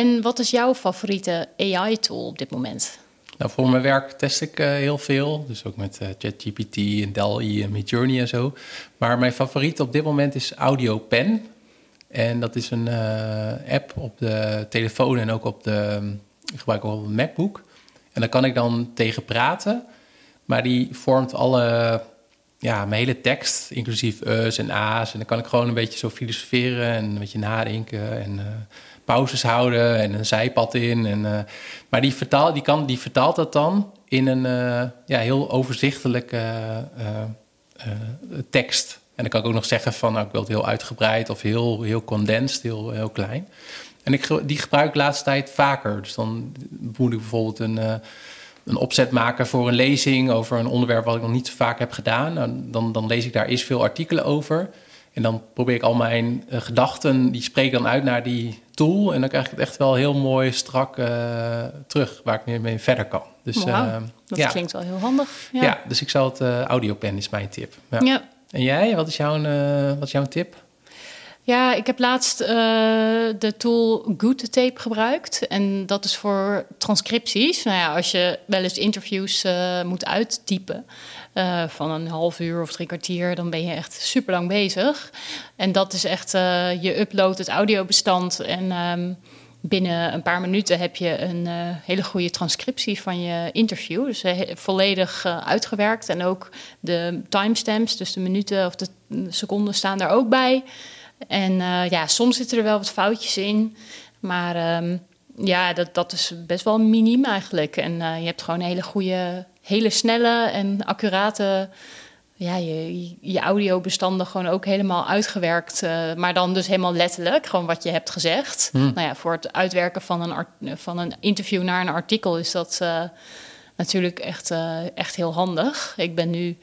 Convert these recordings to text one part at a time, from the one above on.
En wat is jouw favoriete AI-tool op dit moment? Nou, voor mijn werk test ik uh, heel veel. Dus ook met uh, ChatGPT en DALL-E en Midjourney en zo. Maar mijn favoriet op dit moment is Audio Pen. En dat is een app op de telefoon en ook op de... Ik gebruik ook op een MacBook. En daar kan ik dan tegen praten. Maar die vormt alle... Ja, mijn hele tekst, inclusief E's en A's. En dan kan ik gewoon een beetje zo filosoferen en een beetje nadenken en pauzes houden en een zijpad in. En, uh, maar die, vertaal, die, kan, die vertaalt dat dan in een uh, ja, heel overzichtelijke uh, tekst. En dan kan ik ook nog zeggen van, nou, ik wil het heel uitgebreid of heel, heel condensed, heel, heel klein. En ik, die gebruik ik de laatste tijd vaker. Dus dan moet ik bijvoorbeeld een, een opzet maken voor een lezing over een onderwerp wat ik nog niet zo vaak heb gedaan. Nou, dan, dan lees ik daar eerst veel artikelen over. En dan probeer ik al mijn uh, gedachten, die spreek dan uit naar die tool. En dan krijg ik het echt wel heel mooi strak uh, terug, waar ik meer mee verder kan. Dus, wow, uh, dat ja. klinkt wel heel handig. Ja, ja dus ik zal het audiopen is mijn tip. Ja. ja. En jij, wat is, jouw, wat is jouw tip? Ja, ik heb laatst uh, de tool Good Tape gebruikt. En dat is voor transcripties. Nou ja, als je wel eens interviews uh, moet uittypen uh, van een half uur of drie kwartier, dan ben je echt super lang bezig. En dat is echt, je uploadt het audiobestand en um, binnen een paar minuten heb je een hele goede transcriptie van je interview. Dus volledig uitgewerkt. En ook de timestamps, dus de minuten of de seconden staan daar ook bij. En uh, ja, soms zitten er wel wat foutjes in. Maar um, ja, dat, dat is best wel miniem eigenlijk. En uh, je hebt gewoon een hele goede, hele snelle en accurate... Ja, je, je audiobestanden gewoon ook helemaal uitgewerkt. Uh, maar dan dus helemaal letterlijk, gewoon wat je hebt gezegd. Hmm. Nou ja, voor het uitwerken van een, art, van een interview naar een artikel is dat natuurlijk echt, echt heel handig. Ik ben nu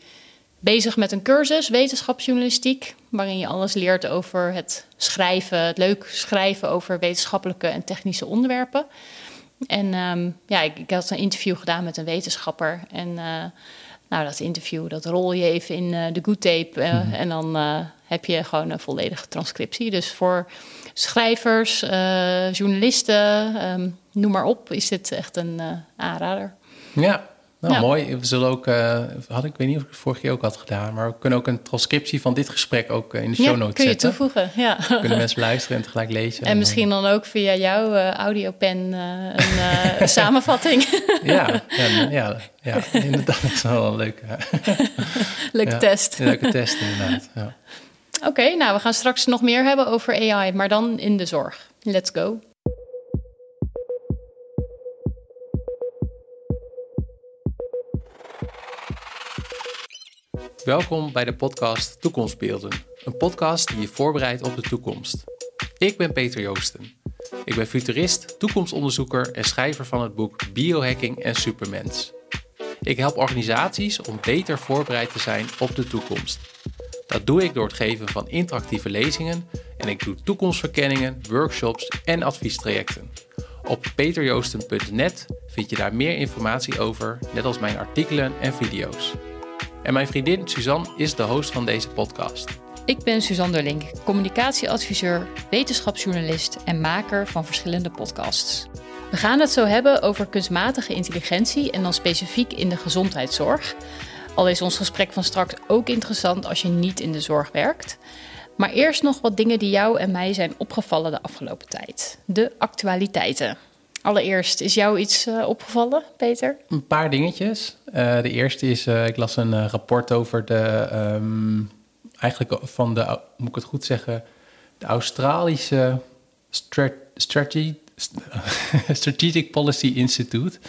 bezig met een cursus wetenschapsjournalistiek, waarin je alles leert over het schrijven, het leuk schrijven over wetenschappelijke en technische onderwerpen. En um, ja, ik, ik, had een interview gedaan met een wetenschapper. En uh, nou, dat interview, dat rol je even in uh, de good tape. Uh, mm-hmm. En dan heb je gewoon een volledige transcriptie. Dus voor schrijvers, journalisten, um, noem maar op, is dit echt een aanrader. Ja, nou, mooi. We zullen ook, uh, had ik weet niet of ik het vorige keer ook had gedaan, maar we kunnen ook een transcriptie van dit gesprek ook eh, in de show notes ja, kun je zetten. toevoegen, ja. Kunnen mensen luisteren en tegelijk lezen. En, misschien dan ook via jouw uh, audiopen een samenvatting. ja, ja, ja, ja, inderdaad. Dat is wel een leuke, leuke test. Leuke test, inderdaad. Ja. Oké, okay, nou, we gaan straks nog meer hebben over AI, maar dan in de zorg. Let's go. Welkom bij de podcast Toekomstbeelden, een podcast die je voorbereidt op de toekomst. Ik ben Peter Joosten. Ik ben futurist, toekomstonderzoeker en schrijver van het boek Biohacking en Supermens. Ik help organisaties om beter voorbereid te zijn op de toekomst. Dat doe ik door het geven van interactieve lezingen en ik doe toekomstverkenningen, workshops en adviestrajecten. Op peterjoosten.net vind je daar meer informatie over, net als mijn artikelen en video's. En mijn vriendin Suzanne is de host van deze podcast. Ik ben Suzanne Derlink, communicatieadviseur, wetenschapsjournalist en maker van verschillende podcasts. We gaan het zo hebben over kunstmatige intelligentie en dan specifiek in de gezondheidszorg. Al is ons gesprek van straks ook interessant als je niet in de zorg werkt. Maar eerst nog wat dingen die jou en mij zijn opgevallen de afgelopen tijd. De actualiteiten. Allereerst, is jou iets uh, opgevallen, Peter? Een paar dingetjes. Uh, de eerste is, uh, ik las een rapport over de, um, eigenlijk van de, moet ik het goed zeggen, de Australische Strat Strategy, Strategic Policy Institute.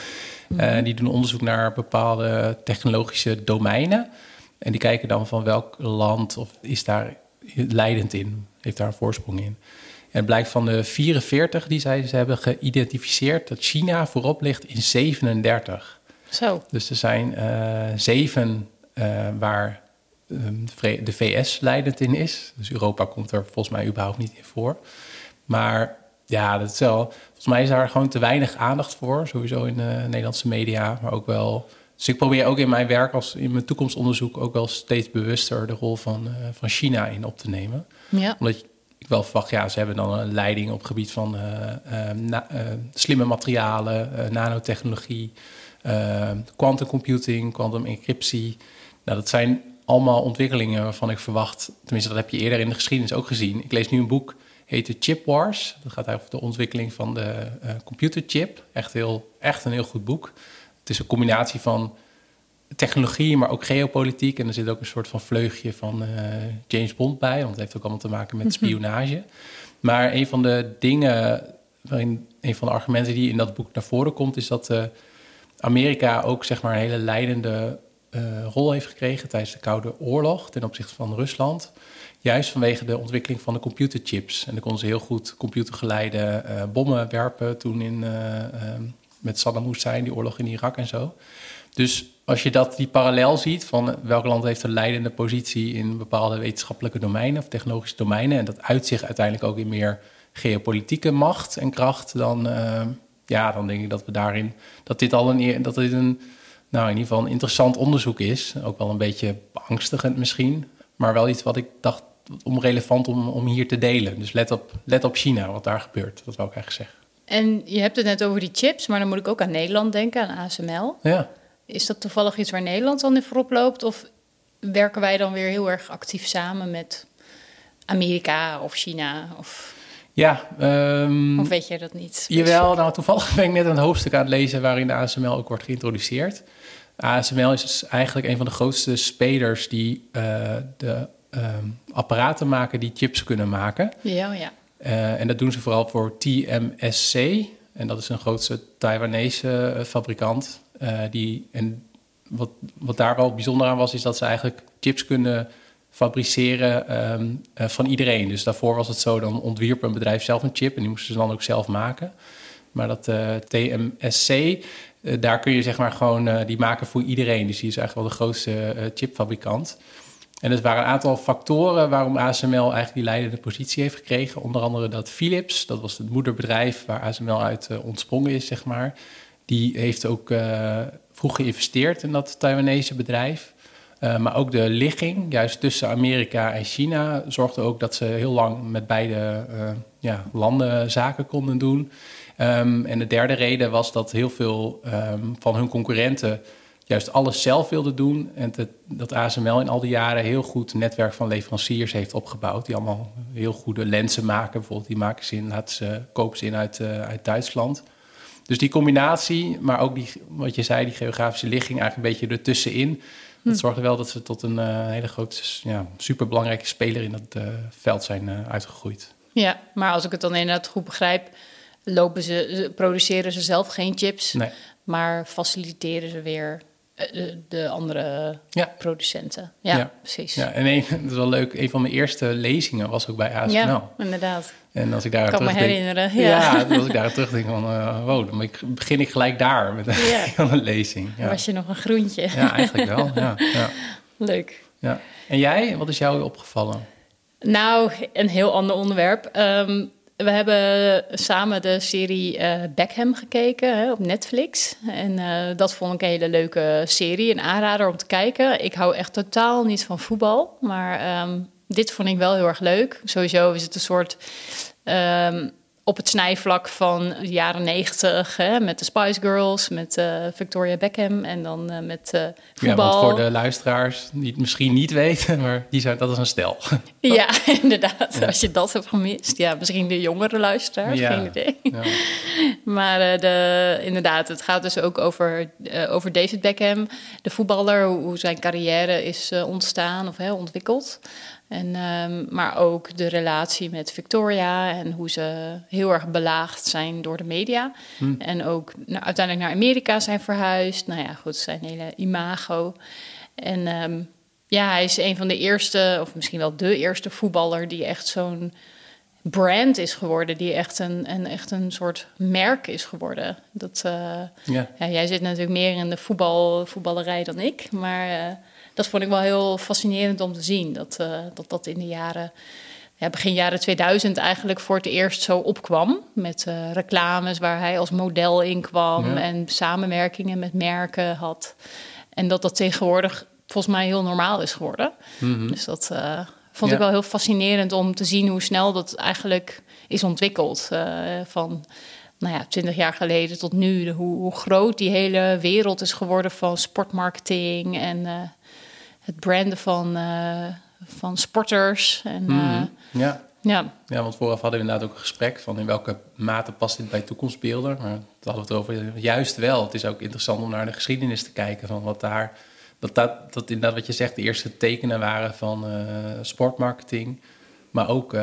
Mm -hmm. die doen onderzoek naar bepaalde technologische domeinen. En die kijken dan van welk land of is daar leidend in, heeft daar een voorsprong in. En het blijkt van de 44 die zij ze hebben geïdentificeerd dat China voorop ligt in 37. Zo. Dus er zijn uh, zeven uh, waar um, de VS leidend in is. Dus Europa komt er volgens mij überhaupt niet in voor. Maar ja, dat is wel, volgens mij is daar gewoon te weinig aandacht voor. Sowieso in de Nederlandse media, maar ook wel. Dus ik probeer ook in mijn werk als in mijn toekomstonderzoek ook wel steeds bewuster de rol van, uh, van China in op te nemen. Ja. Omdat wel verwacht, ja, ze hebben dan een leiding op het gebied van uh, na, slimme materialen, nanotechnologie, quantum computing, quantum encryptie. Nou, dat zijn allemaal ontwikkelingen waarvan ik verwacht, tenminste dat heb je eerder in de geschiedenis ook gezien. Ik lees nu een boek, heet de Chip Wars. Dat gaat over de ontwikkeling van de computerchip. Echt, heel, echt een heel goed boek. Het is een combinatie van technologie, maar ook geopolitiek. En er zit ook een soort van vleugje van uh, James Bond bij, want het heeft ook allemaal te maken met mhm. spionage. Maar een van de dingen, een van de argumenten die in dat boek naar voren komt, is dat uh, Amerika ook zeg maar een hele leidende uh, rol heeft gekregen tijdens de Koude Oorlog ten opzichte van Rusland. Juist vanwege de ontwikkeling van de computerchips. En dan konden ze heel goed computergeleide bommen werpen toen in, met Saddam Hussein, die oorlog in Irak en zo. Dus als je dat, die parallel ziet van welk land heeft een leidende positie in bepaalde wetenschappelijke domeinen of technologische domeinen, en dat uitzicht uiteindelijk ook in meer geopolitieke macht en kracht, dan, uh, ja, dan denk ik dat we daarin, dat dit al een, dat dit een, nou in ieder geval een interessant onderzoek is. Ook wel een beetje beangstigend misschien, maar wel iets wat ik dacht om relevant om, om hier te delen. Dus let op, let op China, wat daar gebeurt. Dat wou ik eigenlijk zeggen. En je hebt het net over die chips, maar dan moet ik ook aan Nederland denken, aan ASML. Ja. Is dat toevallig iets waar Nederland dan in voorop loopt? Of werken wij dan weer heel erg actief samen met Amerika of China? Of... Ja. Um, of weet je dat niet? Jawel, nou toevallig ben ik net een hoofdstuk aan het lezen waarin de ASML ook wordt geïntroduceerd. ASML is dus eigenlijk een van de grootste spelers die uh, de um, apparaten maken die chips kunnen maken. Ja, ja. Uh, en dat doen ze vooral voor TMSC. En dat is een grootste Taiwanese uh, fabrikant. Uh, die, en wat, wat daar wel bijzonder aan was, is dat ze eigenlijk chips kunnen fabriceren um, uh, van iedereen. Dus daarvoor was het zo, dan ontwierp een bedrijf zelf een chip en die moesten ze dan ook zelf maken. Maar dat uh, TMSC, daar kun je zeg maar gewoon die maken voor iedereen. Dus die is eigenlijk wel de grootste chipfabrikant. En het waren een aantal factoren waarom ASML eigenlijk die leidende positie heeft gekregen. Onder andere dat Philips, dat was het moederbedrijf waar ASML uit ontsprongen is, zeg maar. Die heeft ook uh, vroeg geïnvesteerd in dat Taiwanese bedrijf. Uh, maar ook de ligging, juist tussen Amerika en China, zorgde ook dat ze heel lang met beide uh, ja, landen zaken konden doen. Um, en de derde reden was dat heel veel um, van hun concurrenten juist alles zelf wilden doen. En dat ASML in al die jaren heel goed netwerk van leveranciers heeft opgebouwd. Die allemaal heel goede lenzen maken. Bijvoorbeeld, die maken ze in, laten ze, kopen ze in uit, uit Duitsland. Dus die combinatie, maar ook die, wat je zei, die geografische ligging eigenlijk een beetje ertussenin. Dat hm. zorgde wel dat ze tot een uh, hele grote, ja, superbelangrijke speler in dat uh, veld zijn uh, uitgegroeid. Ja, maar als ik het dan inderdaad goed begrijp, lopen ze, produceren ze zelf geen chips, nee. maar faciliteren ze weer de, de andere ja. producenten. Ja, ja, precies. Ja, en een, dat is wel leuk, een van mijn eerste lezingen was ook bij ASML. Ja, inderdaad. En als ik daar kan me herinneren. Ja, ja als ik daar terug denk van, uh, wow, dan begin ik gelijk daar met een, lezing. Ja. Was je nog een groentje? Ja, eigenlijk wel. Ja, ja. Leuk. Ja. En jij, wat is jou opgevallen? Nou, een heel ander onderwerp. Um, we hebben samen de serie uh, Beckham gekeken hè, op Netflix. En uh, dat vond ik een hele leuke serie, een aanrader om te kijken. Ik hou echt totaal niet van voetbal, maar um, dit vond ik wel heel erg leuk. Sowieso is het een soort um, op het snijvlak van de jaren negentig. Met de Spice Girls, met uh, Victoria Beckham en dan uh, met uh, voetbal. Ja, want voor de luisteraars die het misschien niet weten, maar die zijn, dat is een stel. Ja, inderdaad. Ja. Als je dat hebt gemist. Ja, misschien de jongere luisteraars, ja. geen idee. Ja. Maar de, inderdaad, het gaat dus ook over, over David Beckham, de voetballer, hoe, hoe zijn carrière is ontstaan of hè, ontwikkeld. En, um, maar ook de relatie met Victoria en hoe ze heel erg belaagd zijn door de media. Hm. En ook naar, uiteindelijk naar Amerika zijn verhuisd. Nou ja, goed, zijn hele imago. En um, ja, hij is een van de eerste, of misschien wel de eerste voetballer die echt zo'n brand is geworden, die echt een, een, echt een soort merk is geworden. Dat, uh, ja. ja. jij zit natuurlijk meer in de voetbal, voetballerij dan ik, maar uh, dat vond ik wel heel fascinerend om te zien. Dat uh, dat, dat in de jaren, ja, begin jaren 2000 eigenlijk voor het eerst zo opkwam. Met uh, reclames waar hij als model in kwam Ja. en samenwerkingen met merken had. En dat dat tegenwoordig volgens mij heel normaal is geworden. Mhm. Dus dat uh, vond Ja. ik wel heel fascinerend om te zien hoe snel dat eigenlijk is ontwikkeld. Eh, van nou ja, 20 jaar geleden tot nu. Hoe, hoe groot die hele wereld is geworden van sportmarketing en eh, het branden van, eh, van sporters. En, eh, Mhm. ja. ja, ja, want vooraf hadden we inderdaad ook een gesprek van in welke mate past dit bij toekomstbeelden. Maar dat hadden we het over juist wel. Het is ook interessant om naar de geschiedenis te kijken van wat daar... Dat, dat, dat inderdaad wat je zegt, de eerste tekenen waren van eh, sportmarketing. Maar ook, eh,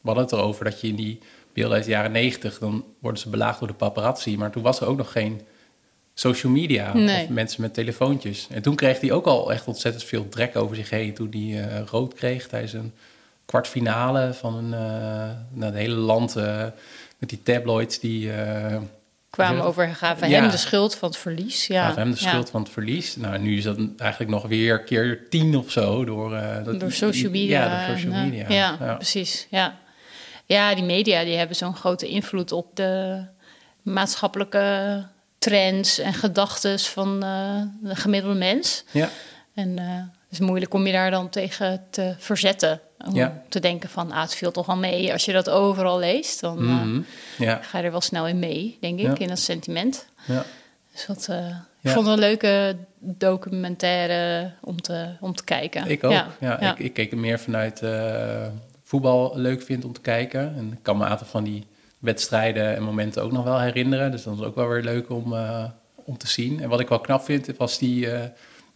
we hadden het erover dat je in die beelden uit de jaren negentig... dan worden ze belaagd door de paparazzi. Maar toen was er ook nog geen social media Nee. of mensen met telefoontjes. En toen kreeg hij ook al echt ontzettend veel drek over zich heen... toen hij eh, rood kreeg tijdens een kwartfinale van een, eh nou, het hele land... eh, met die tabloids die... kwamen over, gaven Ja. hem de schuld van het verlies. Ja, gaven hem de ja. schuld van het verlies. Nou, nu is dat eigenlijk nog weer keer tien of zo door... dat- Door social media. Ja, door social media. ja, ja. precies. Ja. ja, die media die hebben zo'n grote invloed op de maatschappelijke trends en gedachten van eh, de gemiddelde mens. Ja. En eh, het is moeilijk om je daar dan tegen te verzetten. Om Ja. te denken van, ah, het viel toch wel mee. Als je dat overal leest, dan eh, Mhm. ja. ga je er wel snel in mee, denk ik, Ja. in dat sentiment. ja. Dus dat, Ja. ik vond het een leuke documentaire om te, om te kijken. Ik ook. Ja. Ik, ik keek er meer vanuit voetbal leuk vind om te kijken. En ik kan me een aantal van die wedstrijden en momenten ook nog wel herinneren. Dus dat is ook wel weer leuk om, eh, om te zien. En wat ik wel knap vind, was die, eh,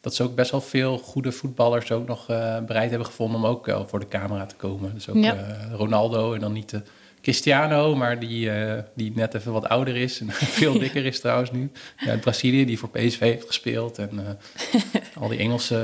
dat ze ook best wel veel goede voetballers ook nog eh, bereid hebben gevonden om ook voor de camera te komen. Dus ook Ja. Ronaldo en dan niet de Cristiano, maar die, die net even wat ouder is en veel dikker is trouwens nu. Ja, Brazilië, die voor PSV heeft gespeeld en al die Engelse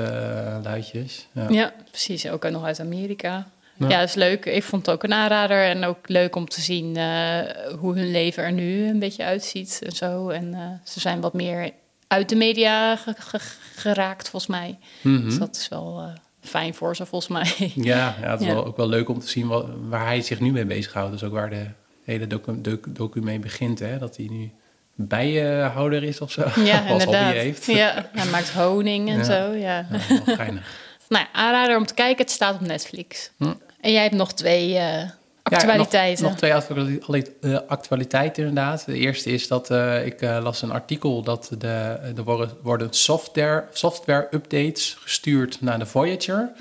luidjes. Ja. Ja, precies. Ook nog uit Amerika. Ja. Ja. dat is leuk. Ik vond het ook een aanrader. En ook leuk om te zien eh, hoe hun leven er nu een beetje uitziet en zo. En eh, ze zijn wat meer uit de media ge- ge- geraakt, volgens mij. Mhm. Dus dat is wel eh, fijn voor ze, volgens mij. Ja, ja het is Ja. Wel, ook wel leuk om te zien wat, waar hij zich nu mee bezighoudt. Dus ook waar de hele docu, docu, docu mee begint. Hè? Dat hij nu bijenhouder is of zo. Ja, als hobby inderdaad. heeft. Ja, hij maakt honing en Ja. zo. Ja. Geinig. Nou, aanrader om te kijken. Het staat op Netflix. Hm. En jij hebt nog twee eh, actualiteiten. Ja, nog, nog twee eh, actualiteiten inderdaad. De eerste is dat eh, ik las een artikel dat de, er worden, software, software updates gestuurd naar de Voyager.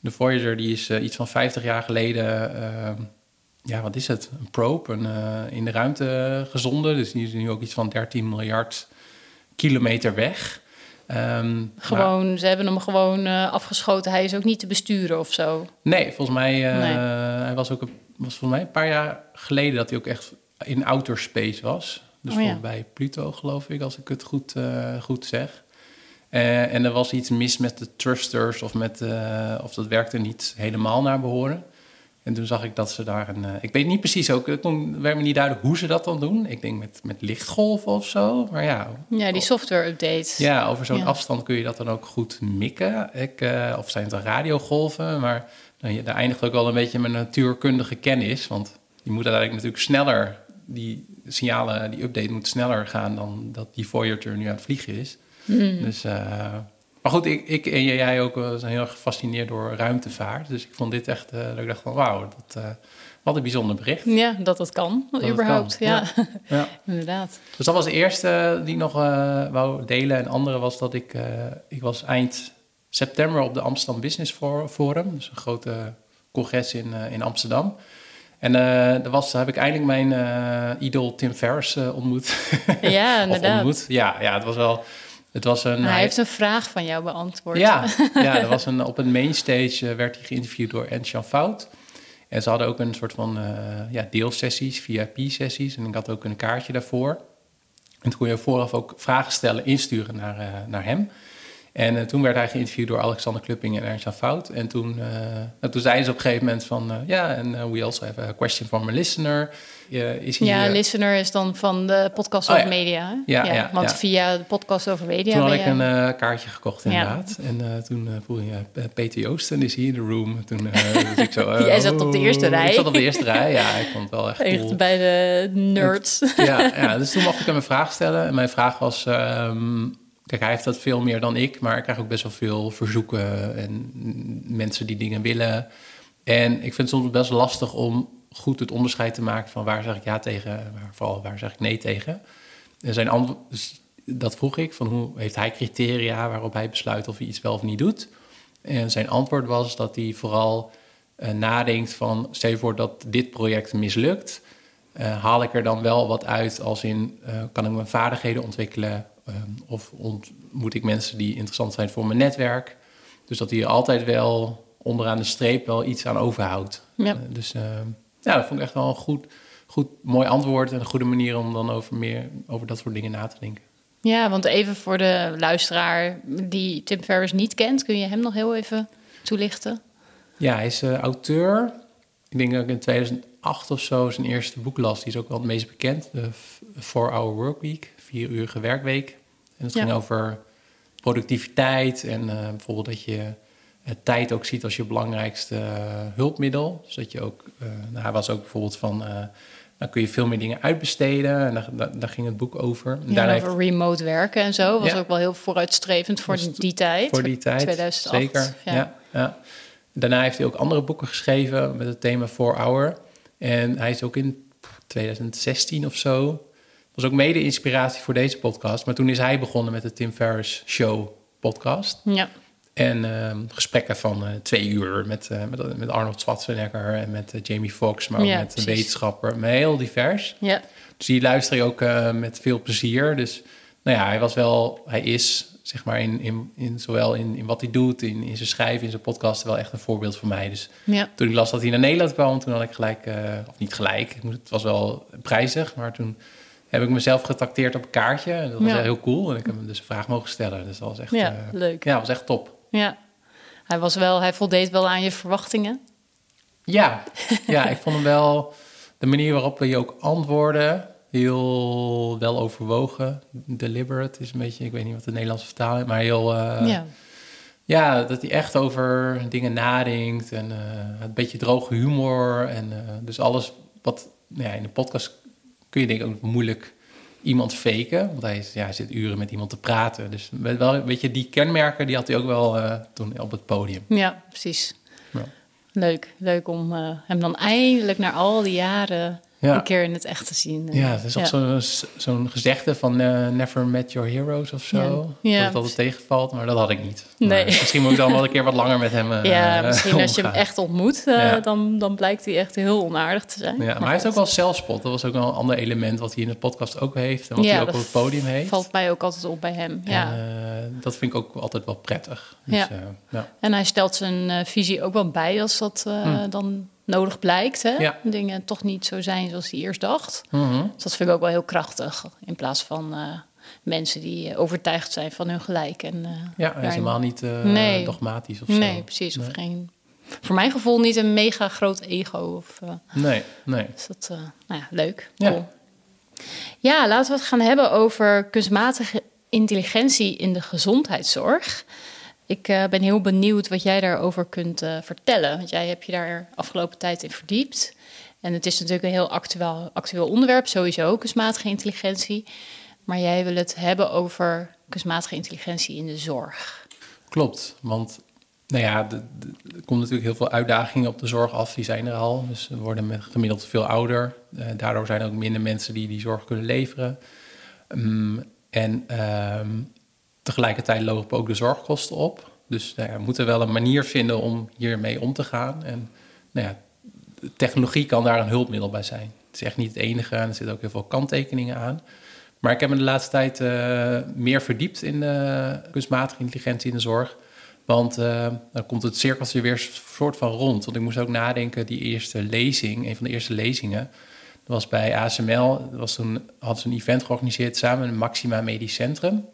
De Voyager die is iets van 50 jaar geleden, eh, ja wat is het, een probe een, in de ruimte gezonden. Dus die is nu ook iets van 13 miljard kilometer weg. Ehm, maar- Gewoon, ze hebben hem gewoon eh, afgeschoten. Hij is ook niet te besturen of zo. Nee, volgens mij, Nee. hij was ook een, was volgens mij een paar jaar geleden dat hij ook echt in outer space was. Dus Oh ja. bij Pluto, geloof ik, als ik het goed, eh, goed zeg. En er was iets mis met de thrusters of, met, of dat werkte niet helemaal naar behoren. En toen zag ik dat ze daar een... eh, ik weet niet precies ook, het kon- werd me niet duidelijk hoe ze dat dan doen. Ik denk met, met lichtgolven of zo, maar ja. Ja, die software updates. Ja, over zo'n Ja. afstand kun je dat dan ook goed mikken. Ik, eh, of zijn het dan radiogolven? Maar nou, je- daar eindigt ook wel een beetje mijn natuurkundige kennis. Want je moet uiteindelijk natuurlijk sneller... die signalen, die update moet sneller gaan... dan dat die Voyager nu aan het vliegen is. Hmm. Dus, eh, maar goed, ik, ik en jij ook eh, zijn heel erg gefascineerd door ruimtevaart. Dus ik vond dit echt... dat ik dacht van wauw, dat, eh, wat een bijzonder bericht. Ja, dat het kan, het überhaupt. kan, Ja, Ja. inderdaad. Dus dat was de eerste die ik nog eh, wou delen. En de andere was dat ik... ik was eind september op de Amsterdam Business For- Forum. Dus een grote congres in, in Amsterdam. En daar, was, daar heb ik eindelijk mijn idool Tim Ferriss ontmoet. Ja, of inderdaad. ontmoet. Ja, ja, het was wel... Het was een, hij heeft een vraag van jou beantwoord. ja, ja er was een, op een mainstage eh, werd hij geïnterviewd door Ensjan Fout. En ze hadden ook een soort van eh, ja, deelsessies, VIP-sessies. En ik had ook een kaartje daarvoor. En toen kon je vooraf ook vragen stellen, insturen naar, eh, naar hem. En eh, toen werd hij geïnterviewd door Alexander Klupping en Ernst-Jan Fout. En toen, nou, toen zeiden ze op een gegeven moment van... eh, Ja, en we also have a question from a listener. Is hij, Ja, listener is dan van de podcast Oh, over ja. media. Ja, ja, want via de podcast over media toen had ik een kaartje gekocht inderdaad. En toen voelde je, Peter Joosten is hier in de room. Toen, eh, dus ik zo, Jij zat op de eerste oh, rij. Ik zat op de eerste rij, ja. Ik vond het wel echt echt cool. bij de nerds. Ja, ja, dus toen mocht ik hem een vraag stellen. En mijn vraag was... ehm, kijk, hij heeft dat veel meer dan ik, maar ik krijg ook best wel veel verzoeken en mensen die dingen willen. En ik vind het soms best lastig om goed het onderscheid te maken van waar zeg ik ja tegen, waar, vooral waar zeg ik nee tegen. En zijn antwoord, dus dat vroeg ik, van hoe heeft hij criteria waarop hij besluit of hij iets wel of niet doet. En zijn antwoord was dat hij vooral uh, nadenkt van, stel je voor dat dit project mislukt, uh, haal ik er dan wel wat uit als in, uh, kan ik mijn vaardigheden ontwikkelen of ontmoet ik mensen die interessant zijn voor mijn netwerk. Dus dat hij er altijd wel onderaan de streep wel iets aan overhoudt. Ja. dus ja, dat vond ik echt wel een goed, goed, mooi antwoord en een goede manier om dan over meer over dat soort dingen na te denken. Ja, want even voor de luisteraar die Tim Ferriss niet kent, kun je hem nog heel even toelichten? Ja, hij is uh, auteur. Ik denk dat ik in 2008 of zo zijn eerste boek las. Die is ook wel het meest bekend. De 4-Hour Workweek, vier uurige werkweek. En het Ja. ging over productiviteit en eh, bijvoorbeeld dat je eh, tijd ook ziet als je belangrijkste eh, hulpmiddel. Dus dat je ook, nou, hij was ook bijvoorbeeld van, dan kun je veel meer dingen uitbesteden. En daar, daar, daar ging het boek over. En Ja, over remote werken en zo. Was Ja. ook wel heel vooruitstrevend voor Was die tijd. voor die tijd. 2008. Zeker. Ja. Ja. Ja, Daarna heeft hij ook andere boeken geschreven met het thema 4 Hour. En hij is ook in 2016 of zo. Was ook mede inspiratie voor deze podcast. Maar toen is hij begonnen met de Tim Ferriss Show podcast. Ja. En ehm, gesprekken van eh, twee uur met, eh, met, met Arnold Schwarzenegger en met eh, Jamie Foxx, maar ook Ja, met een wetenschapper. Maar heel divers. ja. Dus die luister je ook met veel plezier. Dus nou ja, hij was wel, hij is zeg maar in, in, in zowel in, in wat hij doet, in, in zijn schrijven, in zijn podcast, wel echt een voorbeeld voor mij. Dus Ja. toen ik las dat hij naar Nederland kwam, toen had ik gelijk, of niet gelijk, het was wel prijzig, maar toen heb ik mezelf getrakteerd op een kaartje. En dat was Ja. heel cool. En ik heb hem dus een vraag mogen stellen. Dus dat was echt, Ja, eh, leuk. ja, was echt top. Ja. Hij, was wel, hij voldeed wel aan je verwachtingen. Ja, ja, ik vond hem wel de manier waarop we je ook antwoorden heel wel overwogen. Deliberate is een beetje, ik weet niet wat de Nederlandse vertaling is, maar heel. eh, ja. ja, dat hij echt over dingen nadenkt en eh, een beetje droge humor. En dus alles wat nou ja, in de podcast kun je denk ik ook moeilijk iemand faken. Want hij, ja, hij zit uren met iemand te praten. Dus met wel een beetje die kenmerken, die had hij ook wel eh, toen op het podium. ja, precies. Ja. Leuk. Leuk om eh, hem dan eindelijk na al die jaren Ja. een keer in het echt te zien. Ja, het is ook Ja. zo- zo'n gezegde van eh, never met your heroes of zo. Ja. Dat het altijd tegenvalt, maar dat had ik niet. Nee. Maar misschien moet ik dan wel een keer wat langer met hem eh, Ja, misschien als je hem echt ontmoet, eh, dan, dan blijkt hij echt heel onaardig te zijn. Ja, maar hij heeft ook wel zelfspot. Dat was ook wel een ander element wat hij in de podcast ook heeft. En wat hij ook op het podium heeft. Valt mij ook altijd op bij hem. Ja. En, eh, dat vind ik ook altijd wel prettig. Dus, Ja. eh, ja. En hij stelt zijn eh, visie ook wel bij als dat eh, dan nodig blijkt. Hè? Ja. Dingen toch niet zo zijn zoals hij eerst dacht. Mhm. Dus dat vind ik ook wel heel krachtig. In plaats van eh, mensen die eh, overtuigd zijn van hun gelijk. En, eh, ja, is daarin- helemaal niet Nee. dogmatisch of zo. Nee, precies. Of geen, voor mijn gevoel niet een mega groot ego. Of, Nee, nee. dus dat, nou ja, leuk. Ja. Cool. Ja, laten we het gaan hebben over kunstmatige intelligentie in de gezondheidszorg. Ik eh, ben heel benieuwd wat jij daarover kunt eh, vertellen. Want jij hebt je daar afgelopen tijd in verdiept. En het is natuurlijk een heel actueel, actueel onderwerp, sowieso kunstmatige intelligentie. Maar jij wil het hebben over kunstmatige intelligentie in de zorg. Klopt, want nou ja, er komt natuurlijk heel veel uitdagingen op de zorg af. Die zijn er al. Dus we worden gemiddeld veel ouder. Eh, daardoor zijn er ook minder mensen die die zorg kunnen leveren. Mm, en ehm, tegelijkertijd lopen ook de zorgkosten op. Dus nou ja, we moeten wel een manier vinden om hiermee om te gaan. En nou ja, technologie kan daar een hulpmiddel bij zijn. Het is echt niet het enige en er zitten ook heel veel kanttekeningen aan. Maar ik heb me de laatste tijd eh, meer verdiept in de kunstmatige intelligentie in de zorg. Want eh, dan komt het cirkeltje weer soort van rond. Want ik moest ook nadenken, die eerste lezing, een van de eerste lezingen... was bij ASML, dat was toen, hadden ze een event georganiseerd samen met Maxima Medisch Centrum.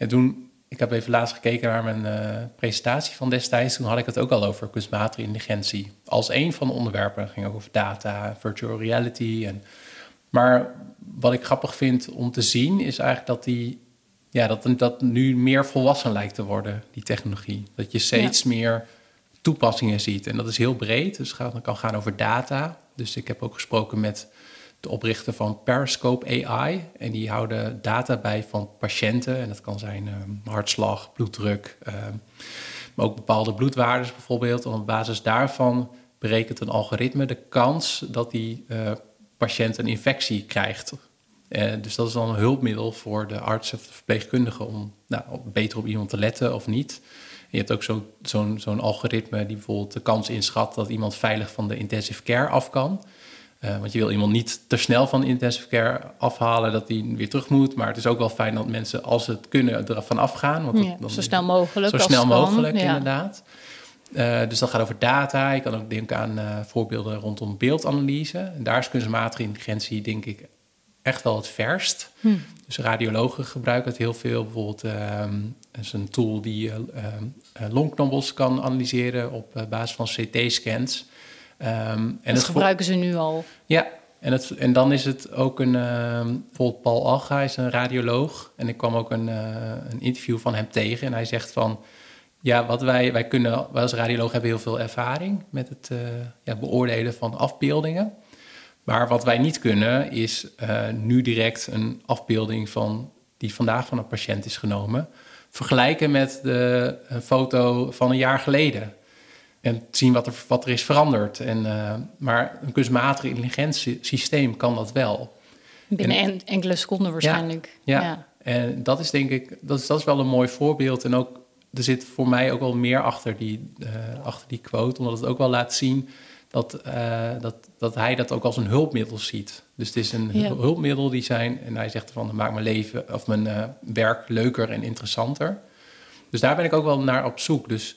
En toen, ik heb even laatst gekeken naar mijn eh, presentatie van destijds... toen had ik het ook al over kunstmatige intelligentie. Als een van de onderwerpen, het ging ook over data, virtual reality... En, maar wat ik grappig vind om te zien is eigenlijk dat die ja, dat dat nu meer volwassen lijkt te worden, die technologie. Dat je steeds meer toepassingen ziet. En dat is heel breed. Dus het gaat- het kan gaan over data. Dus ik heb ook gesproken met de oprichter van Periscope AI. En die houden data bij van patiënten. En dat kan zijn ehm, hartslag, bloeddruk, ehm, maar ook bepaalde bloedwaardes bijvoorbeeld. En op basis daarvan berekent een algoritme de kans dat die uh, patiënt een infectie krijgt. Uh, dus dat is dan een hulpmiddel voor de arts of de verpleegkundige om nou, beter op iemand te letten of niet. je hebt ook zo'n zo zo'n algoritme die bijvoorbeeld de kans inschat dat iemand veilig van de intensive care af kan. Uh, want je wil iemand niet te snel van intensive care afhalen dat hij weer terug moet. Maar het is ook wel fijn dat mensen, als ze het kunnen, ervan afgaan. Want ja, dan zo snel mogelijk. Zo snel mogelijk, inderdaad. Uh, dus dat gaat over data. Je kan ook denken aan uh, voorbeelden rondom beeldanalyse. En daar is kunstmatige intelligentie, denk ik, echt wel het verst. Hm. Dus radiologen gebruiken het heel veel. Bijvoorbeeld uh, is een tool die longknobbels kan analyseren op basis van CT-scans. Um, en dat gebruiken ze nu al. Ja, en, het, en dan is het ook een... Uh, bijvoorbeeld Paul Alga is een radioloog. En ik kwam ook een, uh, een interview van hem tegen. En hij zegt van... Ja, wat wij, wij kunnen... Wij als radioloog hebben heel veel ervaring... met het uh, ja, beoordelen van afbeeldingen. Maar wat wij niet kunnen is uh, nu direct een afbeelding van... die vandaag van een patiënt is genomen... vergelijken met de een foto van een jaar geleden en zien wat er, wat er is veranderd. En, uh, maar een kunstmatige intelligentiesysteem kan dat wel. Binnen enkele seconden waarschijnlijk. Ja, ja, en dat is denk ik, dat is, dat is wel een mooi voorbeeld. En ook, er zit voor mij ook wel meer achter die, uh, achter die quote, omdat het ook wel laat zien dat, uh, dat, dat hij dat ook als een hulpmiddel ziet. Dus het is een ja. hulpmiddel die zijn, en hij zegt van, maakt mijn leven of mijn werk leuker en interessanter. Dus daar ben ik ook wel naar op zoek. Dus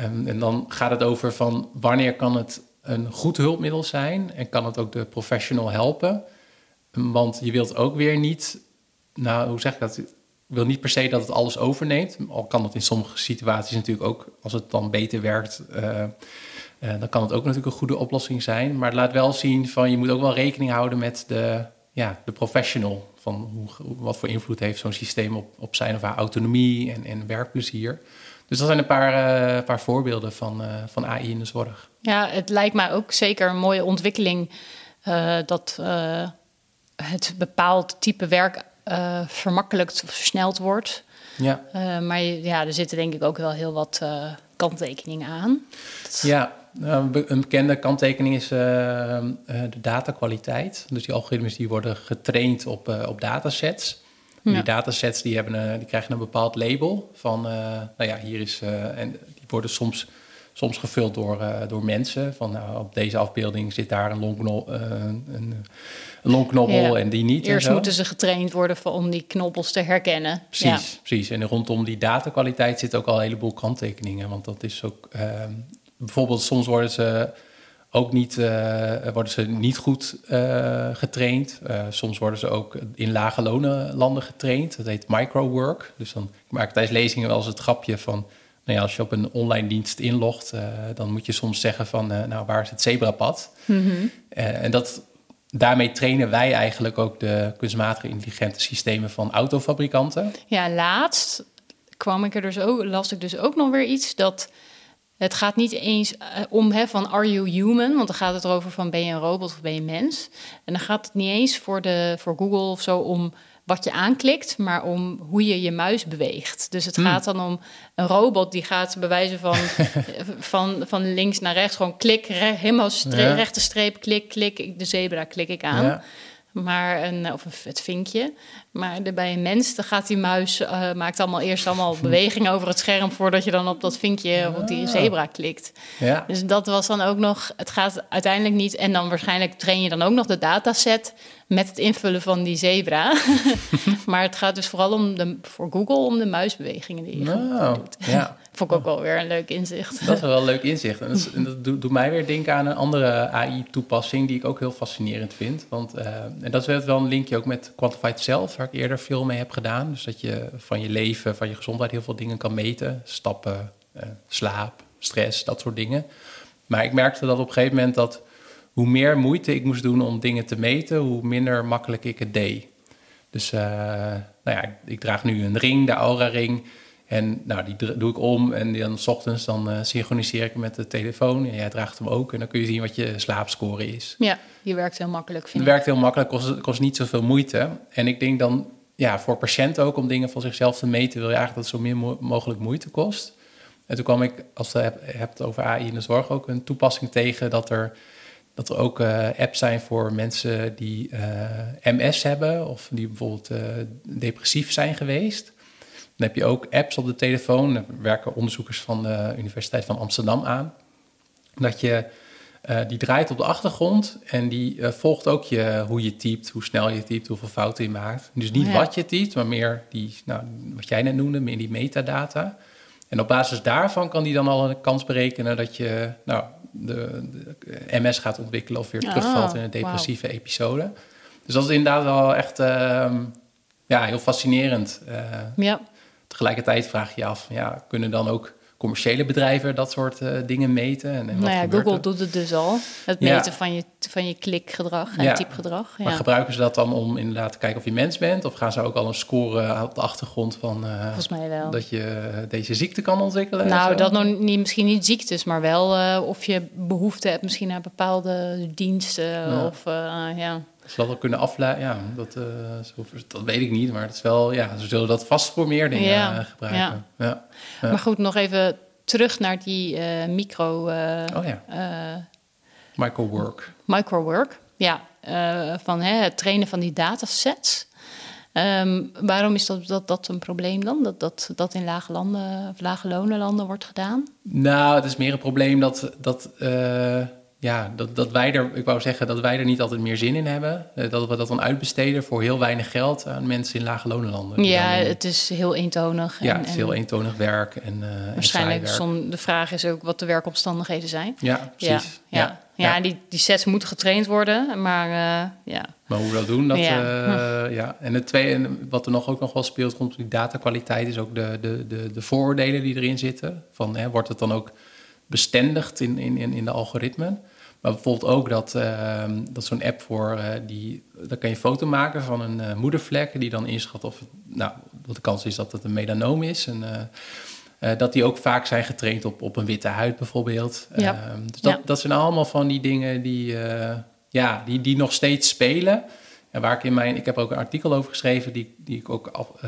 Um, en dan gaat het over van wanneer kan het een goed hulpmiddel zijn en kan het ook de professional helpen. Want je wilt ook weer niet, nou hoe zeg ik dat? Wil niet per se dat het alles overneemt. Al kan het in sommige situaties natuurlijk ook, als het dan beter werkt, uh, uh, dan kan het ook natuurlijk een goede oplossing zijn. Maar het laat wel zien van je moet ook wel rekening houden met de, ja, de professional. Van hoe, wat voor invloed heeft zo'n systeem op, op zijn of haar autonomie en, en werkplezier. Dus dat zijn een paar, uh, paar voorbeelden van, uh, van AI in de zorg. Ja, het lijkt mij ook zeker een mooie ontwikkeling uh, dat het bepaald type werk vermakkelijkt of versneld wordt. Ja. maar ja, er zitten denk ik ook wel heel wat kanttekeningen aan. Ja, nou, een bekende kanttekening is de datakwaliteit. Dus die algoritmes die worden getraind op, op datasets. Die datasets die hebben een, die krijgen een bepaald label van, uh, nou ja, hier is, uh, en die worden soms, soms gevuld door, door mensen. Van nou, op deze afbeelding zit daar een longknobbel, een, een longknobbel en die niet. Eerst moeten ze getraind worden voor, om die knobbels te herkennen. Precies, ja. precies. En rondom die datakwaliteit zit ook al een heleboel kanttekeningen. Want dat is ook, ehm, bijvoorbeeld soms worden ze ook niet, uh, worden ze niet goed uh, getraind. Uh, soms worden ze ook in lage lonen landen getraind. Dat heet microwork. Dus dan ik maak tijdens lezingen wel eens het grapje van... Nou ja, als je op een online dienst inlogt, dan moet je soms zeggen van... nou, waar is het zebrapad? Mm -hmm. en dat, daarmee trainen wij eigenlijk ook de kunstmatige intelligente systemen van autofabrikanten. Ja, laatst kwam ik er dus ook, las ik dus ook nog weer iets dat het gaat niet eens uh, om hè, van are you human? Want dan gaat het erover van ben je een robot of ben je mens? En dan gaat het niet eens voor, de, voor Google of zo om wat je aanklikt, maar om hoe je je muis beweegt. Dus het hmm. gaat dan om een robot die gaat bewijzen van, van, van links naar rechts, gewoon klik, re helemaal stre ja. rechte streep, klik, klik, de zebra klik ik aan. Ja. Maar een, of het vinkje. Maar de, bij een mens, dan gaat die muis, uh, maakt allemaal eerst allemaal bewegingen over het scherm voordat je dan op dat vinkje of op die zebra klikt. Ja. Dus dat was dan ook nog, het gaat uiteindelijk niet. En dan waarschijnlijk train je dan ook nog de dataset met het invullen van die zebra. maar het gaat dus vooral om de, voor Google om de muisbewegingen die je nou, doet. Ja. Vond ik ook wel weer een leuk inzicht. Dat is wel een leuk inzicht. En dat, en dat doet, doet, mij weer denken aan een andere AI-toepassing die ik ook heel fascinerend vind. Want, uh, en dat is wel een linkje ook met Quantified Self, waar ik eerder veel mee heb gedaan. Dus dat je van je leven, van je gezondheid heel veel dingen kan meten. Stappen, uh, slaap, stress, dat soort dingen. Maar ik merkte dat op een gegeven moment dat hoe meer moeite ik moest doen om dingen te meten, hoe minder makkelijk ik het deed. Dus uh, nou ja, ik, ik draag nu een ring, de Aura-ring En nou, die doe ik om en dan s ochtends dan uh, synchroniseer ik met de telefoon. En jij draagt hem ook en dan kun je zien wat je slaapscore is. Ja, die werkt heel makkelijk, vind Het werkt heel makkelijk, kost, kost niet zoveel moeite. En ik denk dan, ja, voor patiënten ook om dingen van zichzelf te meten... wil je eigenlijk dat het zo min mogelijk moeite kost. En toen kwam ik, als je het hebt over AI in de zorg, ook een toepassing tegen... dat er, dat er ook uh, apps zijn voor mensen die uh, MS hebben... of die bijvoorbeeld depressief zijn geweest... Dan heb je ook apps op de telefoon. Daar werken onderzoekers van de Universiteit van Amsterdam aan. Dat je uh, die draait op de achtergrond en die uh, volgt ook je, hoe je typt, hoe snel je typt, hoeveel fouten je maakt. Dus niet ja. wat je typt, maar meer die, nou, wat jij net noemde, meer die metadata. En op basis daarvan kan die dan al een kans berekenen dat je nou, de, de MS gaat ontwikkelen of weer terugvalt in een depressieve wow. episode. Dus dat is inderdaad wel echt uh, ja, heel fascinerend. Uh, ja. Tegelijkertijd vraag je je af, ja, kunnen dan ook commerciële bedrijven dat soort uh, dingen meten? En, en nou ja, Google doet het dus al. Het meten ja. van, je, van je klikgedrag en ja. typgedrag. Ja. Maar gebruiken ze dat dan om inderdaad te kijken of je mens bent? Of gaan ze ook al een score op de achtergrond van uh, Volgens mij wel. dat je deze ziekte kan ontwikkelen? Nou, dat nog niet, misschien niet ziektes, maar wel uh, of je behoefte hebt misschien naar bepaalde diensten. Of ja. Zal dat kunnen afleiden? Ja, dat, uh, zo, dat weet ik niet. Maar het is wel, ja, ze zullen dat vast voor meer dingen ja, uh, gebruiken. Ja. Maar goed, nog even terug naar die uh, micro... oh ja. microwork. Microwork, ja. van hè, het trainen van die datasets. Um, waarom is dat, dat, dat een probleem dan? Dat dat, dat in lage landen of lage lonenlanden wordt gedaan? Nou, het is meer een probleem dat... dat ja, dat, dat wij er, ik wou zeggen dat wij er niet altijd meer zin in hebben. Eh, dat we dat dan uitbesteden voor heel weinig geld aan mensen in lage lonenlanden. Ja, het is heel eentonig. En, ja, het is heel eentonig werk. En, uh, waarschijnlijk, som, de vraag is ook wat de werkomstandigheden zijn. Ja, precies. Ja, ja. ja. ja die, die sets moeten getraind worden, maar uh, ja. Maar hoe we dat doen, dat, ja. ja. En het tweede, wat er nog ook nog wel speelt rond die datakwaliteit, is ook de, de, de, de vooroordelen die erin zitten. Van, hè, wordt het dan ook bestendigd in, in, in de algoritmen? Maar bijvoorbeeld ook dat, uh, dat zo'n app voor uh, die, daar kan je een foto maken van een uh, moedervlek die dan inschat of, nou, wat de kans is dat het een melanoom is. En eh, dat die ook vaak zijn getraind op, op een witte huid bijvoorbeeld. Ja. Ehm, dus dat, ja. dat zijn allemaal van die dingen die, ja, die, die nog steeds spelen. En waar ik in mijn, ik heb ook een artikel over geschreven die, die ik ook,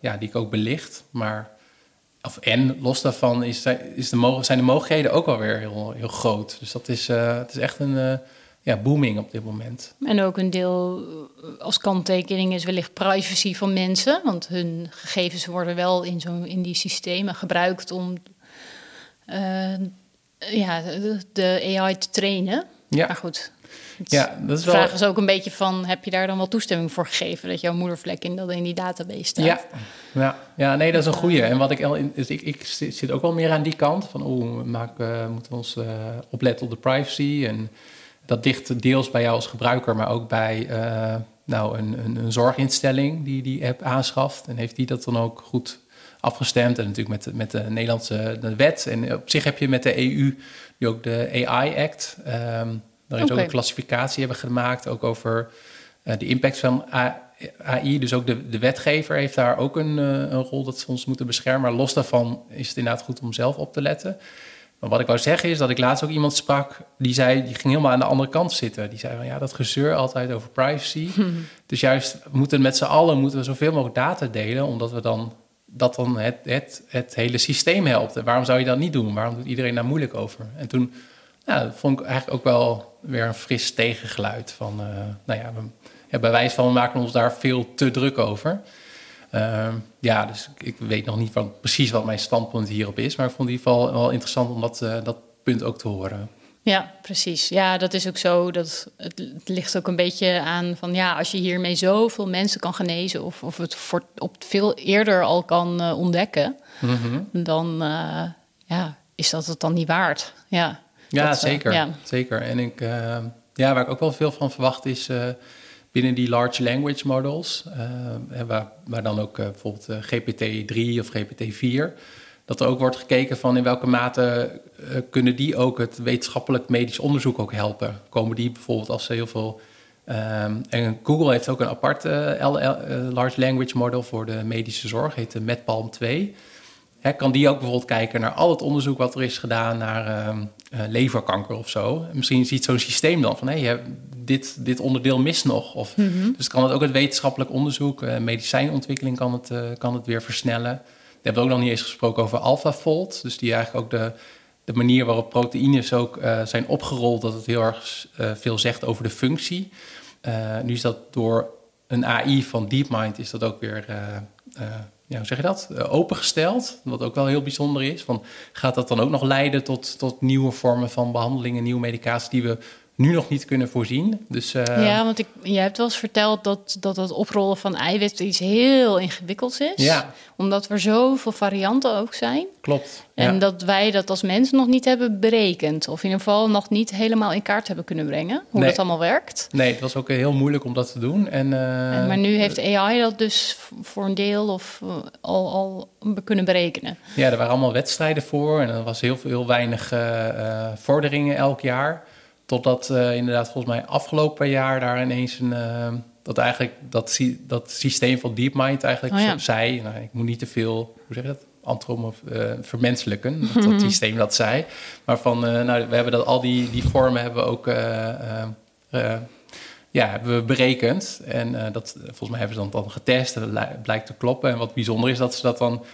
ja, die ik ook belicht. Maar of en los daarvan is, is de, zijn de mogelijkheden ook wel weer heel, heel groot. Dus dat is, uh, het is echt een uh, ja, booming op dit moment. En ook een deel eh, als kanttekening is wellicht privacy van mensen. Want hun gegevens worden wel in, zo, in die systemen gebruikt om uh, ja, de AI te trainen. Ja. Maar goed, ja, dat is de vraag is ook een beetje van, heb je daar dan wel toestemming voor gegeven dat jouw moedervlek in, dat in die database staat? Ja, ja, ja nee, dat is een goede. En wat ik, dus ik, ik zit ook wel meer aan die kant van, oh, maak, uh, moeten we ons uh, opletten op de privacy en dat dicht deels bij jou als gebruiker, maar ook bij uh, nou, een, een, een, zorginstelling die die app aanschaft. En heeft die dat dan ook goed afgestemd? En natuurlijk met, met de Nederlandse de wet. En op zich heb je met de EU nu ook de AI Act. Um, daar is okay. ook een klassificatie hebben gemaakt, ook over uh, de impact van AI. Dus ook de, de wetgever heeft daar ook een, uh, een, rol dat ze ons moeten beschermen. Maar los daarvan is het inderdaad goed om zelf op te letten. Maar wat ik wou zeggen is dat ik laatst ook iemand sprak die zei, die ging helemaal aan de andere kant zitten. Die zei van ja, dat gezeur altijd over privacy. Dus juist moeten met z'n allen moeten we zoveel mogelijk data delen, omdat we dan dat dan het, het, het hele systeem helpt. En waarom zou je dat niet doen? Waarom doet iedereen daar moeilijk over? En toen ja, dat vond ik eigenlijk ook wel weer een fris tegengeluid. Van, uh, nou ja, we, ja, bij wijze van we maken ons daar veel te druk over. Uh, ja, dus ik, ik, weet nog niet van precies wat mijn standpunt hierop is. Maar ik vond in ieder geval wel interessant om dat, uh, dat punt ook te horen. Ja, precies. Ja, dat is ook zo. Dat het, het, ligt ook een beetje aan van ja, als je hiermee zoveel mensen kan genezen of, of het voor, op veel eerder al kan uh, ontdekken, mm -hmm. dan ja, is dat het dan niet waard. Ja. Ja, dat, zeker. Ja. zeker. En ik, uh, ja, waar ik ook wel veel van verwacht is uh, binnen die large language models, uh, waar, waar, dan ook bijvoorbeeld GPT-3 of GPT-4, dat er ook wordt gekeken van in welke mate kunnen die ook het wetenschappelijk medisch onderzoek ook helpen. Komen die bijvoorbeeld als ze heel veel... Um, en Google heeft ook een apart large language model voor de medische zorg, heet de MedPalm 2. Kan die ook bijvoorbeeld kijken naar al het onderzoek wat er is gedaan naar ehm, eh, leverkanker of zo. En misschien ziet zo'n systeem dan van hé, hey, dit, dit onderdeel mist nog. Of, Dus kan het ook het wetenschappelijk onderzoek, uh, medicijnontwikkeling kan het, uh, kan het weer versnellen. We hebben ook nog niet eens gesproken over AlphaFold. Dus die eigenlijk ook de, de manier waarop proteïnes ook zijn opgerold, dat het heel erg veel zegt over de functie. nu is dat door een AI van DeepMind is dat ook weer ja, hoe zeg je dat, uh, opengesteld. Wat ook wel heel bijzonder is. Van, gaat dat dan ook nog leiden tot, tot nieuwe vormen van behandelingen, nieuwe medicatie die we nu nog niet kunnen voorzien. Dus, uh... Ja, want ik, je hebt wel eens verteld dat, dat het oprollen van eiwitten iets heel ingewikkelds is. Ja. Omdat er zoveel varianten ook zijn. Klopt. En dat wij dat als mensen nog niet hebben berekend. Of in ieder geval nog niet helemaal in kaart hebben kunnen brengen. Hoe dat allemaal werkt. Nee, het was ook heel moeilijk om dat te doen. En, uh... en maar nu heeft AI dat dus voor een deel of uh, al, al kunnen berekenen. Ja, er waren allemaal wedstrijden voor. En er was heel, heel weinig uh, vorderingen elk jaar. Totdat uh, inderdaad volgens mij afgelopen jaar daar ineens een... Uh, dat eigenlijk dat, dat systeem van DeepMind eigenlijk oh, ja. zei... Nou, ik moet niet te veel, hoe zeg je dat? Antrom of uh, vermenselijken, dat, dat systeem dat zei. Maar van, nou, we hebben dat al die, die vormen hebben we ook... ja, hebben we berekend. En dat, volgens mij hebben ze dat dan getest. Dat blijkt te kloppen. En wat bijzonder is dat ze dat dan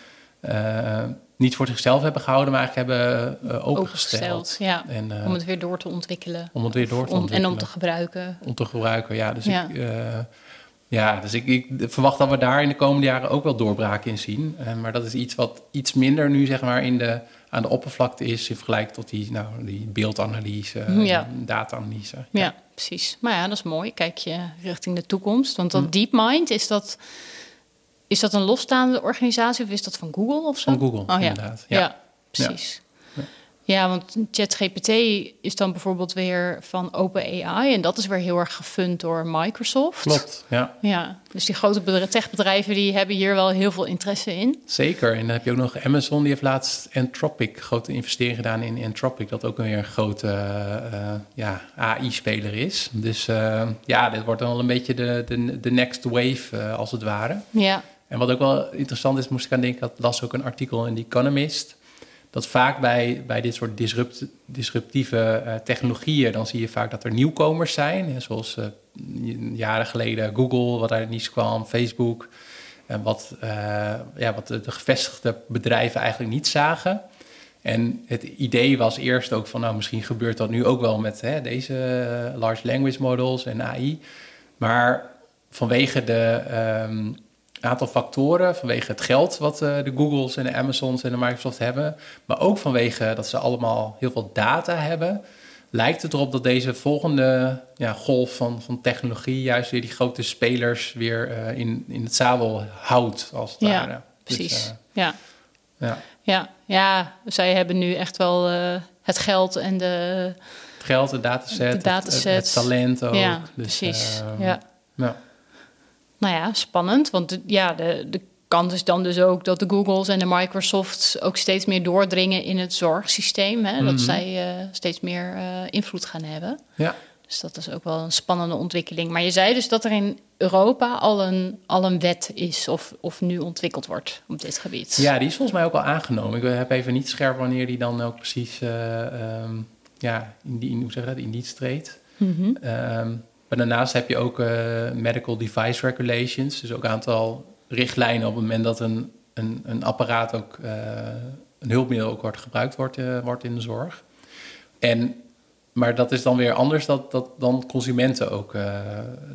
niet voor zichzelf hebben gehouden, maar eigenlijk hebben uh, opengesteld. ja. En, uh, om het weer door te ontwikkelen. Om het weer door te om, ontwikkelen. En om te gebruiken. Om te gebruiken, ja. Dus, ja. Ik, uh, ja, dus ik, ik, verwacht dat we daar in de komende jaren ook wel doorbraken in zien. maar dat is iets wat iets minder nu zeg maar in de, aan de oppervlakte is... in vergelijking tot die, nou, die beeldanalyse, ja. data-analyse. Ja. ja. precies. Maar ja, dat is mooi. Kijk je richting de toekomst. Want dat hm. DeepMind is dat is dat een losstaande organisatie of is dat van Google of zo? Van Google, oh, ja. inderdaad. Ja, ja precies. Ja. ja. want ChatGPT is dan bijvoorbeeld weer van OpenAI en dat is weer heel erg gefund door Microsoft. Klopt, ja. Ja, dus die grote techbedrijven die hebben hier wel heel veel interesse in. Zeker, en dan heb je ook nog Amazon, die heeft laatst Anthropic, grote investering gedaan in Anthropic, dat ook weer een grote uh, ja, AI-speler is. Dus uh, ja, dit wordt dan wel een beetje de, de, de next wave, uh, als het ware. Ja. En wat ook wel interessant is, moest ik aan denken, ik las ook een artikel in The Economist. Dat vaak bij, bij dit soort disrupt, disruptieve uh, technologieën, dan zie je vaak dat er nieuwkomers zijn. Zoals uh, jaren geleden Google, wat uit niets kwam, Facebook. En wat, uh, ja, wat de, de, gevestigde bedrijven eigenlijk niet zagen. En het idee was eerst ook van, nou, misschien gebeurt dat nu ook wel met hè, deze large language models en AI. Maar vanwege de, um, aantal factoren. Vanwege het geld wat uh, de Googles en de Amazons en de Microsoft hebben. Maar ook vanwege dat ze allemaal heel veel data hebben. Lijkt het erop dat deze volgende ja, golf van, van technologie juist weer die grote spelers weer uh, in, in het zadel houdt, als het ja, ware. Dus, Precies, uh, ja. Ja. ja. Ja, zij hebben nu echt wel het geld en de... Het geld, de dataset, de dataset. Het, het, talent ook. Ja, dus, precies. ja. ja nou ja, spannend. Want ja, de, de kans is dan dus ook dat de Googles en de Microsofts ook steeds meer doordringen in het zorgsysteem. Hè? Dat mhm. zij uh, steeds meer uh, invloed gaan hebben. Ja. Dus dat is ook wel een spannende ontwikkeling. Maar je zei dus dat er in Europa al een, al een wet is of, of nu ontwikkeld wordt op dit gebied. Ja, die is volgens mij ook al aangenomen. Ik heb even niet scherp wanneer die dan ook precies uh, um, ja, in, die, in, hoe zeg je dat, in dienst treedt. Mm -hmm. um, maar daarnaast heb je ook uh, medical device regulations. Dus ook een aantal richtlijnen op het moment dat een, een, een apparaat ook, uh, een hulpmiddel ook wordt gebruikt wordt, uh, wordt in de zorg. En, maar dat is dan weer anders dat, dat, dan consumenten ook.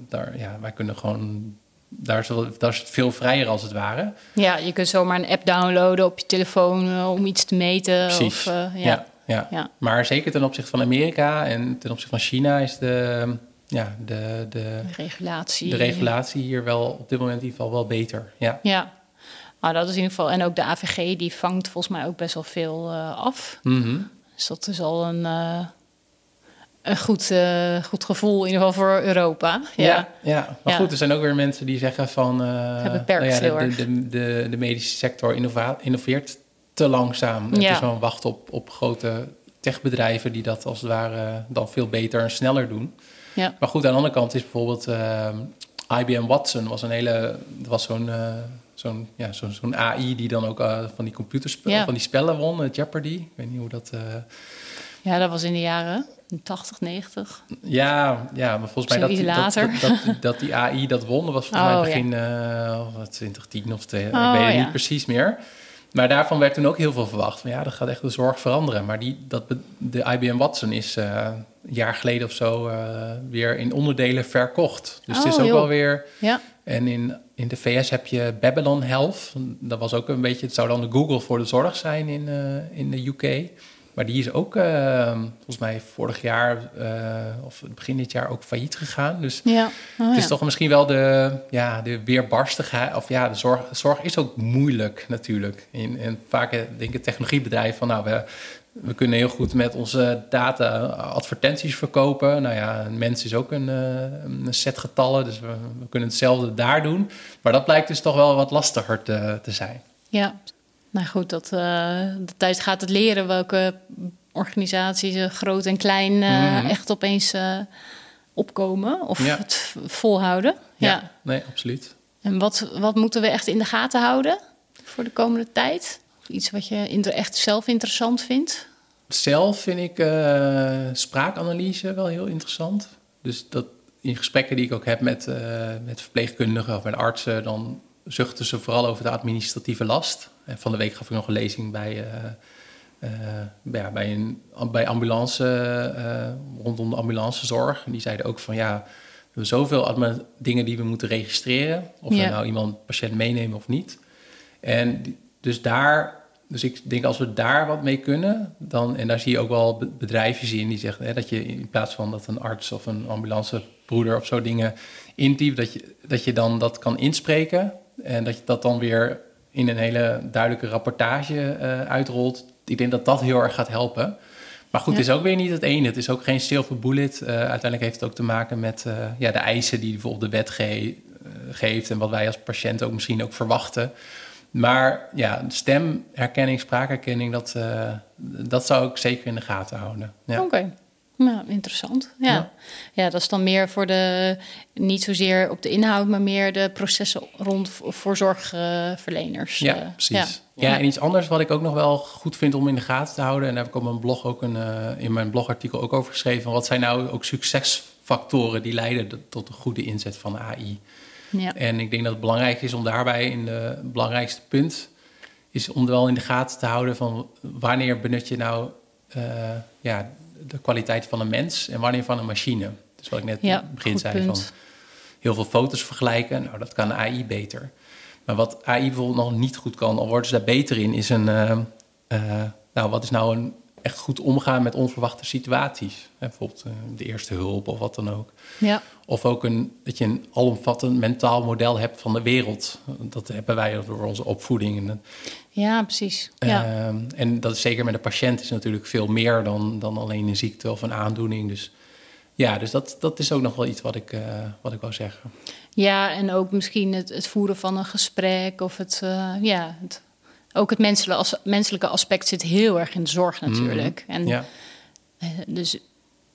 daar, ja, wij kunnen gewoon daar is, het, daar is het veel vrijer als het ware. Ja, je kunt zomaar een app downloaden op je telefoon om iets te meten. Precies. Of, ja. Ja, ja. ja. Maar zeker ten opzichte van Amerika en ten opzichte van China is de, ja, de, de, regulatie. de regulatie hier wel op dit moment in ieder geval wel beter. Ja. ja. Nou, dat is in ieder geval. En ook de AVG die vangt volgens mij ook best wel veel uh, af. Mm -hmm. Dus dat is al een, uh, een goed, uh, goed gevoel, in ieder geval voor Europa. Ja, ja, ja. maar ja. goed, er zijn ook weer mensen die zeggen van. Beperkt nou ja, de, de, de, de, medische sector innoveert te langzaam. Het is gewoon wachten op, op grote techbedrijven die dat als het ware dan veel beter en sneller doen. Ja. Maar goed, aan de andere kant is bijvoorbeeld uh, IBM Watson was een hele, was zo'n uh, zo'n ja, zo'n zo'n AI die dan ook uh, van die computerspellen, Ja. van die spellen won, uh, Jeopardy. Ik weet niet hoe dat. Ja, dat was in de jaren 80, 90. ja, ja, maar volgens mij dat, dat, later. dat, dat, dat die AI dat won, dat was volgens Oh, mij begin eh, wat, 2010 of Oh, ik weet het ja. niet precies meer. Maar daarvan werd toen ook heel veel verwacht. Van ja, dat gaat echt de zorg veranderen. Maar die, dat, de IBM Watson is eh, een jaar geleden of zo eh, weer in onderdelen verkocht. Dus het is Oh, ook joh. wel weer Ja, En in, in de VS heb je Babylon Health. Dat was ook een beetje, het zou dan de Google voor de zorg zijn in, eh, in de UK. Maar die is ook eh, volgens mij vorig jaar eh, of begin dit jaar ook failliet gegaan. Dus ja. Oh, het is ja. toch misschien wel de, ja, de weerbarstigheid. Of ja, de zorg, zorg is ook moeilijk natuurlijk. En, en vaak eh, denken technologiebedrijven van nou, we, we kunnen heel goed met onze data advertenties verkopen. Nou ja, een mens is ook een, eh, een set getallen, dus we, we kunnen hetzelfde daar doen. Maar dat blijkt dus toch wel wat lastiger te, te zijn. Ja, nou goed, dat, eh, de tijd gaat het leren welke organisaties, eh, groot en klein, eh, Mhm. echt opeens opkomen of Ja. het volhouden. Ja. nee, absoluut. En wat, wat moeten we echt in de gaten houden voor de komende tijd? Of iets wat je echt zelf interessant vindt? Zelf vind ik spraakanalyse wel heel interessant. Dus dat in gesprekken die ik ook heb met, met verpleegkundigen of met artsen, dan zuchten ze vooral over de administratieve last. En van de week gaf ik nog een lezing bij, eh, eh, bij- ja, bij, een, bij ambulance, eh, rondom de ambulancezorg. En die zeiden ook van ja, we hebben zoveel dingen die we moeten registreren. Of Ja. we nou iemand patiënt meenemen of niet. En dus daar, dus ik denk als we daar wat mee kunnen, dan, en daar zie je ook wel be- bedrijfjes in die zeggen hè, dat je in plaats van dat een arts of een ambulancebroeder of zo dingen intypt, dat je, dat je dan dat kan inspreken en dat je dat dan weer in een hele duidelijke rapportage eh, uitrolt. Ik denk dat dat heel erg gaat helpen. Maar goed, Ja. het is ook weer niet het ene. Het is ook geen silver bullet. Eh, uiteindelijk heeft het ook te maken met eh, ja, de eisen die bijvoorbeeld de wet ge- geeft en wat wij als patiënt ook misschien ook verwachten. Maar ja, stemherkenning, spraakherkenning, dat, dat zou ik zeker in de gaten houden. Ja. Oké. Nou, interessant. Ja. Ja. ja. dat is dan meer voor de, niet zozeer op de inhoud, maar meer de processen rond voor zorgverleners. Ja, Eh, precies. Ja. en iets anders wat ik ook nog wel goed vind om in de gaten te houden. En daar heb ik op mijn blog ook een, eh, in mijn blogartikel ook over geschreven. Wat zijn nou ook succesfactoren die leiden tot een goede inzet van AI? Ja. En ik denk dat het belangrijk is om daarbij in de belangrijkste punt is om er wel in de gaten te houden van wanneer benut je nou eh, ja, de kwaliteit van een mens en wanneer van een machine. Dus wat ik net Ja, in het begin zei punt. van heel veel foto's vergelijken. Nou, dat kan AI beter. Maar wat AI bijvoorbeeld nog niet goed kan, al worden ze daar beter in, is een. eh, eh, nou, wat is nou een echt goed omgaan met onverwachte situaties? Hè, bijvoorbeeld eh, de eerste hulp of wat dan ook. Ja. Of ook een, dat je een alomvattend mentaal model hebt van de wereld. Dat hebben wij door onze opvoeding. Ja, precies. Ja. ehm, en dat is zeker met een patiënt is natuurlijk veel meer dan, dan alleen een ziekte of een aandoening. Dus ja, dus dat, dat is ook nog wel iets wat ik, eh, wat ik wou zeggen. Ja, en ook misschien het, het voeren van een gesprek of het, eh, ja, het, ook het menselijke, as- menselijke aspect zit heel erg in de zorg natuurlijk. En Ja. eh, dus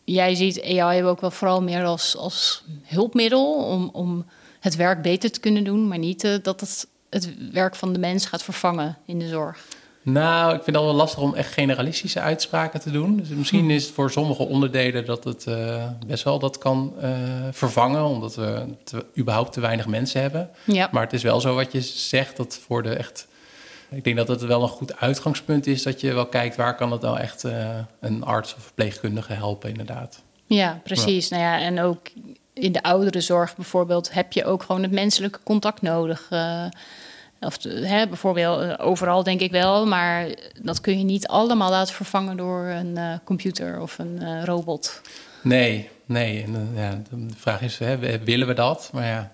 jij ziet AI ook wel vooral meer als, als hulpmiddel om, om het werk beter te kunnen doen, maar niet eh, dat het het werk van de mens gaat vervangen in de zorg. Nou, ik vind het wel lastig om echt generalistische uitspraken te doen. Dus misschien is het voor sommige onderdelen dat het eh, best wel dat kan vervangen, omdat we te- überhaupt te weinig mensen hebben. Ja, Maar het is wel zo wat je zegt, dat voor de echt... Ik denk dat het wel een goed uitgangspunt is dat je wel kijkt waar kan het nou echt eh, een arts of verpleegkundige helpen inderdaad. ja precies. Nou ja, en ook in de ouderenzorg bijvoorbeeld heb je ook gewoon het menselijke contact nodig. eh, of hè, bijvoorbeeld eh, overal denk ik wel, maar dat kun je niet allemaal laten vervangen door een computer of een robot. Nee, nee. En, ja, de vraag is, hè, willen we dat? Maar ja,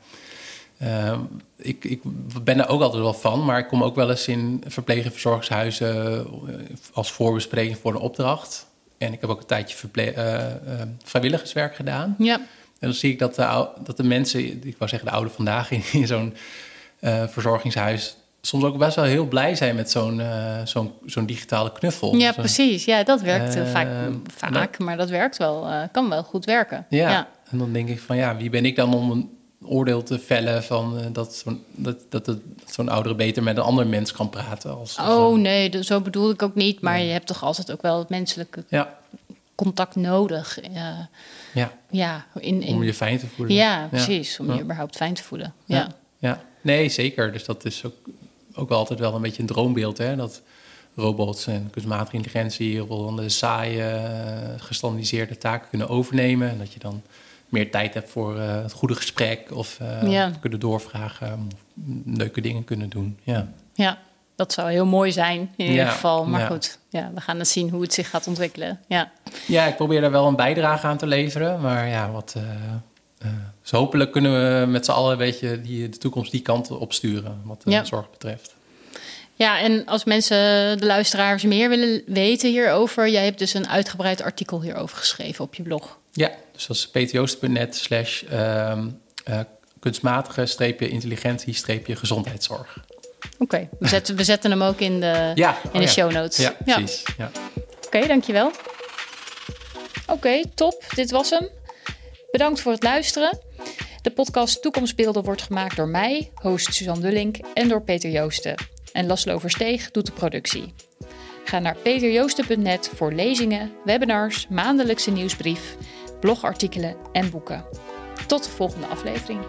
eh, ik, ik ben er ook altijd wel van. Maar ik kom ook wel eens in verpleeg- en verzorgingshuizen eh, als voorbespreking voor een opdracht. En ik heb ook een tijdje verple- eh, vrijwilligerswerk gedaan. Ja, En dan zie ik dat de, ou- dat de mensen, ik wou zeggen de oude vandaag in, in zo'n verzorgingshuis... soms ook best wel heel blij zijn met zo'n zo'n zo'n digitale knuffel. ja Zo'n- precies. Ja, dat werkt vaak, vaak maar dat werkt wel, kan wel goed werken. Ja. ja. en dan denk ik van ja, wie ben ik dan om een oordeel te vellen van eh, dat zo'n dat, dat, dat zo'n oudere beter met een ander mens kan praten. Als, als Oh een- nee, dat- zo bedoel ik ook niet. Maar Nee. je hebt toch altijd ook wel het menselijke ja, contact nodig. eh, ja, ja, in, in, om je fijn te voelen. ja, precies. Om je überhaupt fijn te voelen. Ja. Ja. Nee, zeker. Dus dat is ook, ook altijd wel een beetje een droombeeld, hè? Dat robots en kunstmatige intelligentie heel veel van de saaie, eh, gestandardiseerde taken kunnen overnemen. En dat je dan meer tijd hebt voor eh, het goede gesprek of eh, Ja. kunnen doorvragen, of leuke dingen kunnen doen. Ja. Ja, dat zou heel mooi zijn in ieder Ja, geval. Maar ja. goed, ja, we gaan het zien hoe het zich gaat ontwikkelen. Ja, ja, ik probeer daar wel een bijdrage aan te leveren. Maar ja, wat. dus hopelijk kunnen we met z'n allen een beetje die, de toekomst die kant op sturen, wat de Ja. zorg betreft. ja en als mensen, de luisteraars, meer willen weten hierover... jij hebt dus een uitgebreid artikel hierover geschreven op je blog. Ja, dus dat is peterjoost.net slash ehm, eh, kunstmatige streepje intelligentie streepje gezondheidszorg. Oké, we, zetten, we zetten hem ook in de, Ja, in oh de ja. show notes. Ja, precies. Ja. Oké, dankjewel. Oké, top. Dit was hem. Bedankt voor het luisteren. De podcast Toekomstbeelden wordt gemaakt door mij, host Suzanne Dullink, en door Peter Joosten. En Laszlo Versteeg doet de productie. Ga naar peterjoosten.net voor lezingen, webinars, maandelijkse nieuwsbrief, blogartikelen en boeken. Tot de volgende aflevering.